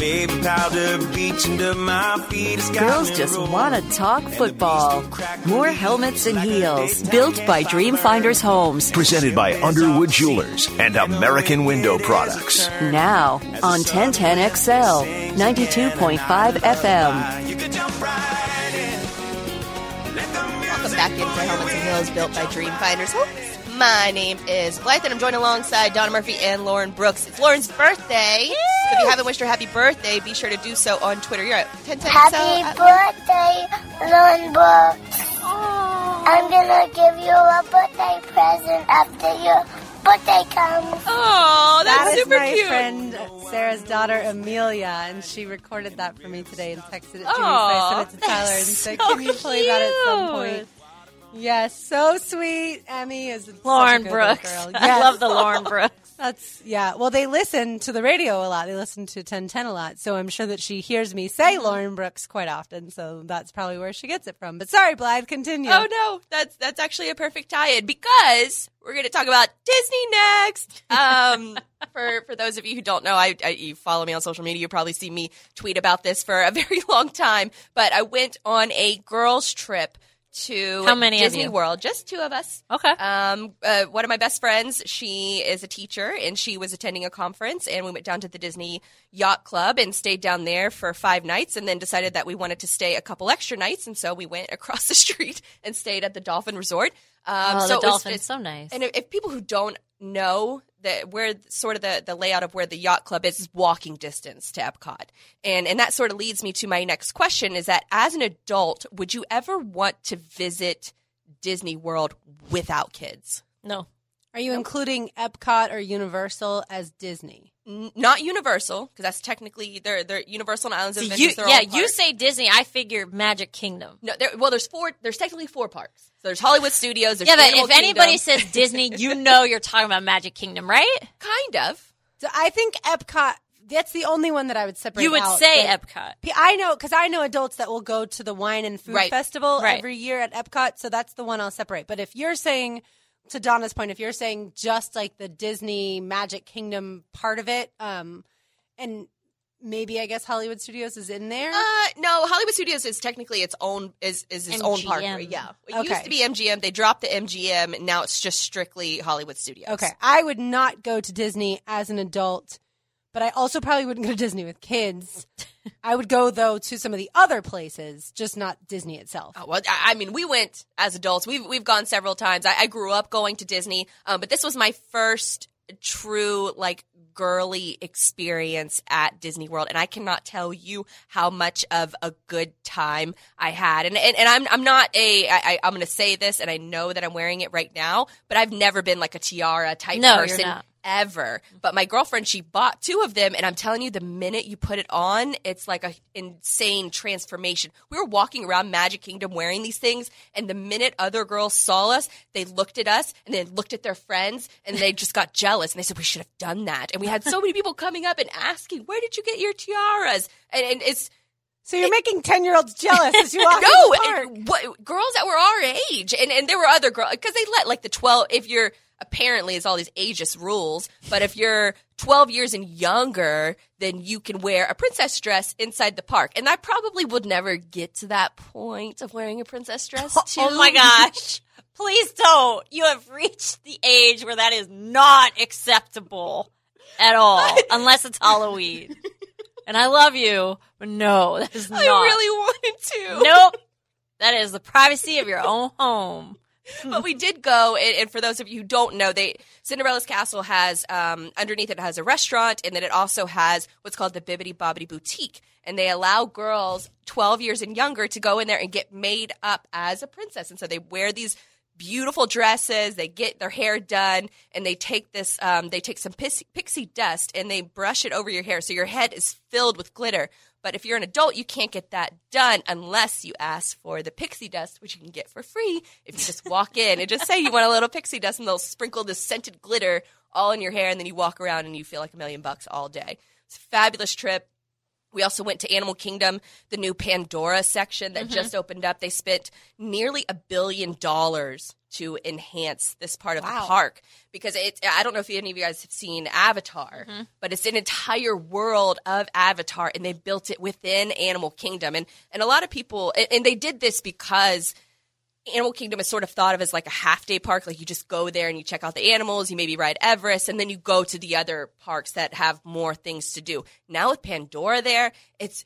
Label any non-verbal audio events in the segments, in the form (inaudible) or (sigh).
Baby powder beach under my feet. Girls just want to talk football. beast will crack More helmets and heels. Built by. Dreamfinders Homes. Presented by Underwood Jewelers and American Window Products. Now on 1010XL, 92.5 FM. You could jump right in. Let the Welcome music back into Helmets and Heels, built by Dreamfinders Homes. My name is Blythe, and I'm joined alongside Donna Murphy and Lauren Brooks. It's Lauren's birthday. So if you haven't wished her happy birthday, be sure to do so on Twitter. You're at 1010 Happy uh, birthday, Lauren Brooks. I'm gonna give you a birthday present after your birthday comes. Oh, that's That is super my cute. friend Sarah's daughter Amelia, and she recorded that for me today and texted it to me. So I sent it to Tyler and that's said, so "Can you play that at some point?" Yes, so sweet. Emmy is Lauren Brooks. Girl. (laughs) I love the Lauren Brooks. (laughs) That's yeah. Well, they listen to the radio a lot. They listen to 1010 a lot. So I'm sure that she hears me say Mm-hmm. Lauren Brooks quite often. So that's probably where she gets it from. But sorry, Blythe, continue. Oh no, that's that's actually a perfect tie-in because we're going to talk about Disney next. Um, (laughs) for for those of you who don't know, I, I you follow me on social media, you probably see me tweet about this for a very long time. But I went on a girls' trip to How many Disney? World, just two of us. Okay. Um, uh, one of my best friends, she is a teacher and she was attending a conference and we went down to the Disney Yacht Club and stayed down there for five nights and then decided that we wanted to stay a couple extra nights and so we went (laughs) across the street and stayed at the Dolphin Resort. Um, oh, so the it was- dolphin's it's- so nice. and if, if people who don't know that where sort of the, the layout of where the yacht club is is walking distance to Epcot. And and that sort of leads me to my next question is that as an adult, would you ever want to visit Disney World without kids? no. Are you including Epcot or Universal as Disney? N- not Universal, because that's technically they're they're Universal and Islands of So Adventure. you, yeah, you say Disney, I figure Magic Kingdom. no. There, well, there's four. There's technically four parks. So there's Hollywood Studios. There's yeah, but Animal if anybody says Disney, (laughs) you know you're talking about Magic Kingdom, right? kind of. So I think Epcot. That's the only one that I would separate. You would out say Epcot. I know because I know adults that will go to the wine and food Right. festival Right. every year at Epcot, so that's the one I'll separate. But if you're saying, to Donna's point, if you're saying just like the Disney Magic Kingdom part of it, um, and maybe I guess Hollywood Studios is in there. Uh, no, Hollywood Studios is technically its own is is its own park. MGM. Yeah, it Okay. used to be MGM. They dropped the MGM, and now it's just strictly Hollywood Studios. Okay, I would not go to Disney as an adult, but I also probably wouldn't go to Disney with kids. (laughs) I would go though to some of the other places, just not Disney itself. Oh, well, I mean, we went as adults. We've we've gone several times. I, I grew up going to Disney, um, but this was my first true like girly experience at Disney World, and I cannot tell you how much of a good time I had. And and, and I'm I'm not a I, I, I'm going to say this, and I know that I'm wearing it right now, but I've never been like a tiara type No, you're person not. ever. But my girlfriend, she bought two of them, and I'm telling you, the minute you put it on, it's like a insane transformation. We were walking around Magic Kingdom wearing these things, and the minute other girls saw us, they looked at us and then looked at their friends, and they just got jealous, and they said we should have done that. And we had so many people coming up and asking, "Where did you get your tiaras?" And, and it's So you're making ten year olds jealous as you walk (laughs) no, the park. and what, girls that were our age, and and there were other girls because they let like the twelve. If you're apparently it's all these ageist rules, but if you're twelve years and younger, then you can wear a princess dress inside the park. And I probably would never get to that point of wearing a princess dress. Too. (laughs) Oh my gosh. Please don't. You have reached the age where that is not acceptable at all, (laughs) unless it's Halloween. And I love you, but no, that is not. I really wanted to. Nope. That is the privacy of your own home. (laughs) but we did go, and, and for those of you who don't know, they Cinderella's Castle has um, underneath it has a restaurant, and then it also has what's called the Bibbidi Bobbidi Boutique, and they allow girls 12 years and younger to go in there and get made up as a princess, and so they wear these beautiful dresses, they get their hair done, and they take this, um, they take some pixie, pixie dust and they brush it over your hair, so your head is filled with glitter. But if you're an adult, you can't get that done unless you ask for the pixie dust, which you can get for free if you just walk in and just say you want a little pixie dust, and they'll sprinkle this scented glitter all in your hair, and then you walk around and you feel like a million bucks all day. It's a fabulous trip. We also went to Animal Kingdom, the new Pandora section that mm-hmm. just opened up. They spent nearly a billion dollars to enhance this part of the park because it. I don't know if any of you guys have seen Avatar, mm-hmm. but it's an entire world of Avatar, and they built it within Animal Kingdom. And and a lot of people, and, and they did this because Animal Kingdom is sort of thought of as like a half day park. Like you just go there and you check out the animals, you maybe ride Everest, and then you go to the other parks that have more things to do. Now with Pandora there, it's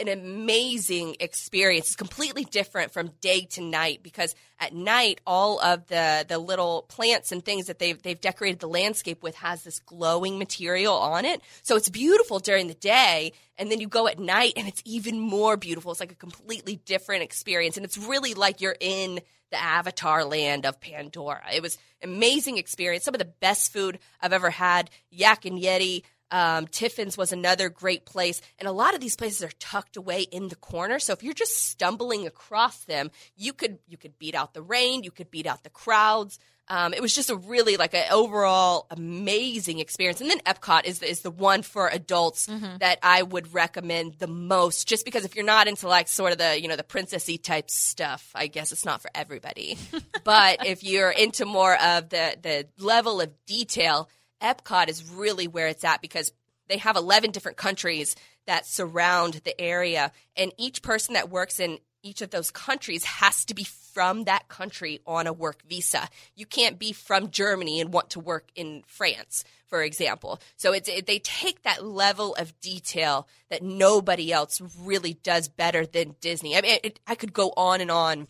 an amazing experience. It's completely different from day to night because at night all of the the little plants and things that they've they've decorated the landscape with has this glowing material on it. So it's beautiful during the day and then you go at night and it's even more beautiful. It's like a completely different experience and it's really like you're in the avatar land of Pandora. It was amazing experience. Some of the best food I've ever had. Yak and Yeti um, Tiffin's was another great place, and a lot of these places are tucked away in the corner. So if you're just stumbling across them, you could you could beat out the rain, you could beat out the crowds. Um, it was just a really like an overall amazing experience. And then Epcot is is the one for adults that I would recommend the most, just because if you're not into like sort of the you know the princessy type stuff, I guess it's not for everybody. (laughs) but if you're into more of the the level of detail, Epcot is really where it's at because they have 11 different countries that surround the area, and each person that works in each of those countries has to be from that country on a work visa. You can't be from Germany and want to work in France, for example. So it's it, they take that level of detail that nobody else really does better than Disney. I mean, it, I could go on and on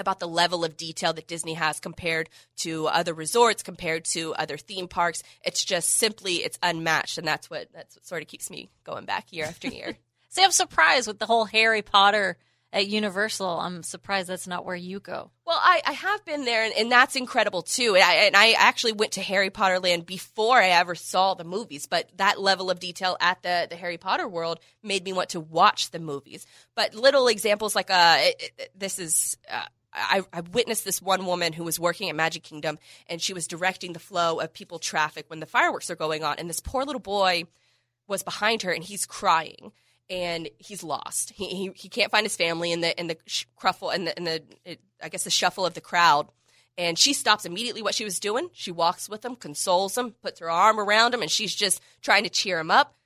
about the level of detail that Disney has compared to other resorts, compared to other theme parks. It's just simply it's unmatched, and that's what that's what sort of keeps me going back year after year. (laughs) See, I'm surprised with the whole Harry Potter at Universal. I'm surprised that's not where you go. Well, I, I have been there, and, and that's incredible too. And I, and I actually went to Harry Potter Land before I ever saw the movies, but that level of detail at the, the Harry Potter world made me want to watch the movies. But little examples like uh, it, it- this is. Uh, I, I witnessed this one woman who was working at Magic Kingdom, and she was directing the flow of people traffic when the fireworks are going on. And this poor little boy was behind her and he's crying and he's lost. He he, he can't find his family in the in the cruffle and the in the it, I guess the shuffle of the crowd. And she stops immediately what she was doing. She walks with him, consoles him, puts her arm around him, and she's just trying to cheer him up.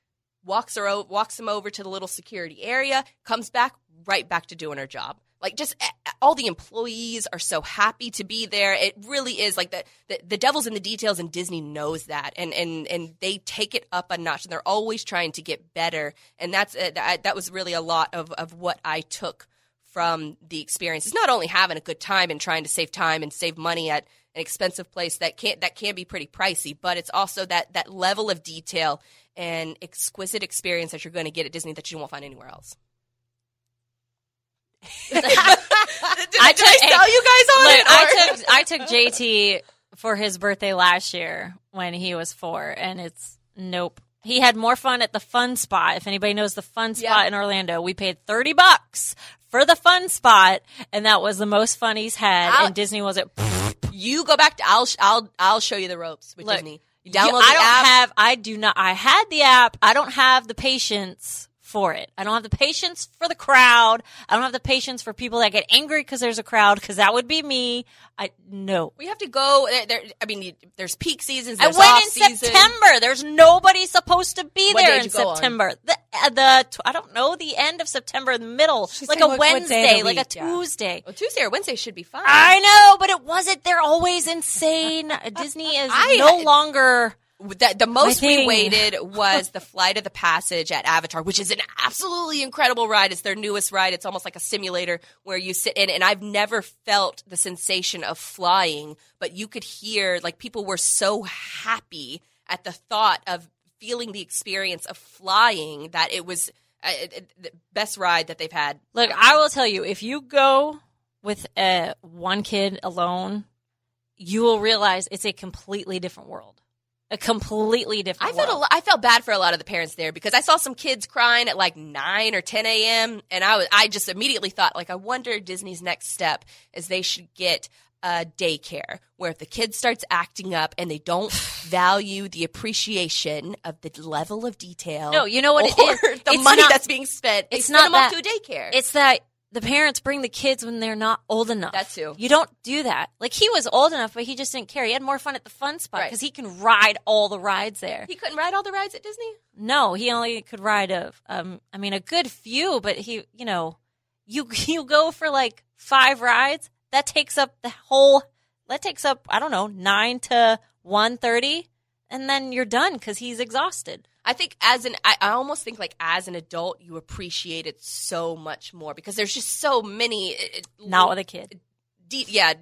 Walks her walks him over to the little security area. Comes back right back to doing her job. Like just eh, all the employees are so happy to be there. It really is like the, the the devil's in the details, and Disney knows that, and and and they take it up a notch, and they're always trying to get better. And that's that, that was really a lot of of what I took from the experience. It's not only having a good time and trying to save time and save money at an expensive place that can that can be pretty pricey, but it's also that that level of detail and exquisite experience that you're going to get at Disney that you won't find anywhere else. Did I, did I sell you guys on Look, it? I took I took JT for his birthday last year when he was four, and it's nope. He had more fun at the fun spot. If anybody knows the fun spot Yeah. in Orlando, we paid thirty bucks for the fun spot, and that was the most fun he's had. I'll- and Disney was it. you go back to I'll I'll I'll show you the ropes with Look, Disney. You You- download I don't app. have. I do not. I had the app. I don't have the patience for it. I don't have the patience for the crowd. I don't have the patience for people that get angry because there's a crowd. Because that would be me. I no. we have to go. There, I mean, there's peak seasons. I went in season. September. There's nobody supposed to be What there in go on? September. The, uh, the I don't know the end of September, the middle, She's like a what- what Wednesday, the like a week, yeah. Tuesday. Well, Tuesday or Wednesday should be fine. I know, but it wasn't. They're always insane. (laughs) Disney is I- no longer. The, the most we waited was the flight of the passage at Avatar, which is an absolutely incredible ride. It's their newest ride. It's almost like a simulator where you sit in, and I've never felt the sensation of flying, but you could hear like people were so happy at the thought of feeling the experience of flying that it was uh, the best ride that they've had. Look, I will tell you, if you go with uh, one kid alone, you will realize it's a completely different world. A completely different I felt a world. lo- I felt bad for a lot of the parents there because I saw some kids crying at like nine or ten a.m. and I was I just immediately thought like I wonder Disney's next step is they should get a daycare where if the kid starts acting up and they don't (sighs) value the appreciation of the level of detail, No, you know what it or is? (laughs) the It's money not- that's being spent, it's not that. to a daycare. It's that the parents bring the kids when they're not old enough. That too. You don't do that. Like he was old enough, but he just didn't care. He had more fun at the fun spot Right. because he can ride all the rides there. he couldn't ride all the rides at Disney. No, he only could ride a, um, I mean, a good few, but he, you know, you (laughs) you go for like five rides. That takes up the whole. That takes up I don't know nine to one thirty, and then you're done because he's exhausted. I think as an, I, I almost think like as an adult, you appreciate it so much more because there's just so many. it- Not with a kid. deep, yeah,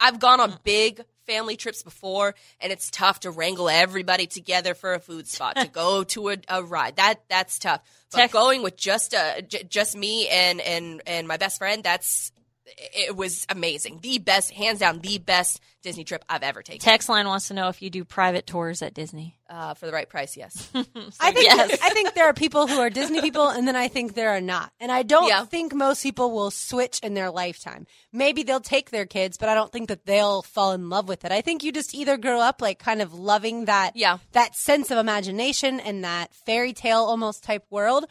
I've gone on big family trips before, and it's tough to wrangle everybody together for a food spot to go (laughs) to a, a ride. That that's tough. But Tech- going with just uh, just me and and and my best friend, that's it was amazing. The best, hands down, the best Disney trip I've ever taken. Text line wants to know if you do private tours at Disney. Uh, for the right price, yes. (laughs) I think Yes. I think there are people who are Disney people, and then I think there are not. And I don't Yeah. think most people will switch in their lifetime. Maybe they'll take their kids, but I don't think that they'll fall in love with it. I think you just either grow up like kind of loving that Yeah. that sense of imagination and that fairy tale almost type world,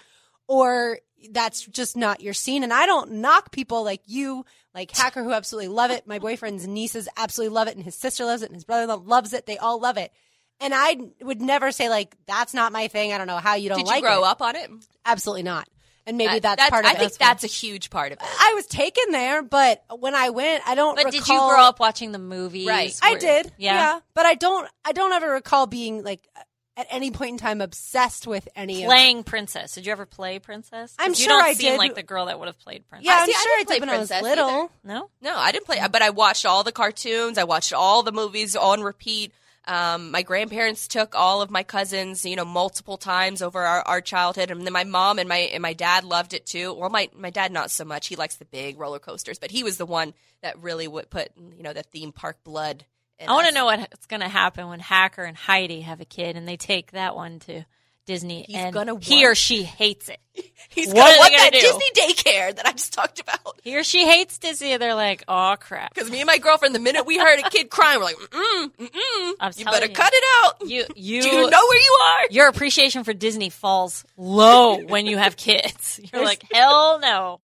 or that's just not your scene. And I don't knock people like you, like Hacker, who absolutely love it. My boyfriend's nieces absolutely love it, and his sister loves it, and his brother loves it. They all love it. And I would never say like that's not my thing. I don't know how you don't Did like you grow it. up on it? Absolutely not. And maybe uh, That- that's, part of I it. I think that's a huge part of it. I was taken there, but when I went, I don't. But recall, did you grow up watching the movies? Right. I did, Yeah. yeah. But I don't. I don't ever recall being like at any point in time obsessed with any of. Playing princess. Did you ever play princess? I'm you sure don't I seem did. like the girl that would have played princess. Yeah, I- I'm see, sure I didn't play did when I was little. either. No. No, I didn't play, but I watched all the cartoons. I watched all the movies on repeat. Um, my grandparents took all of my cousins, you know, multiple times over our, our childhood, and then my mom and my and my dad loved it too. Well, my my dad not so much. He likes the big roller coasters, but he was the one that really would put you know the theme park blood. I want to know what's going to happen when Hacker and Heidi have a kid and they take that one to Disney He's and gonna he want- or she hates it. (laughs) He's What gonna want that do? Disney daycare that I just talked about. He or she hates Disney and they're like, oh crap. Because me and my girlfriend, the minute we heard a kid crying, we're like, mm mm mm, you better you. cut it out. You, you, Do you know where you are? your appreciation for Disney falls low when you have kids. (laughs) You're like, hell no.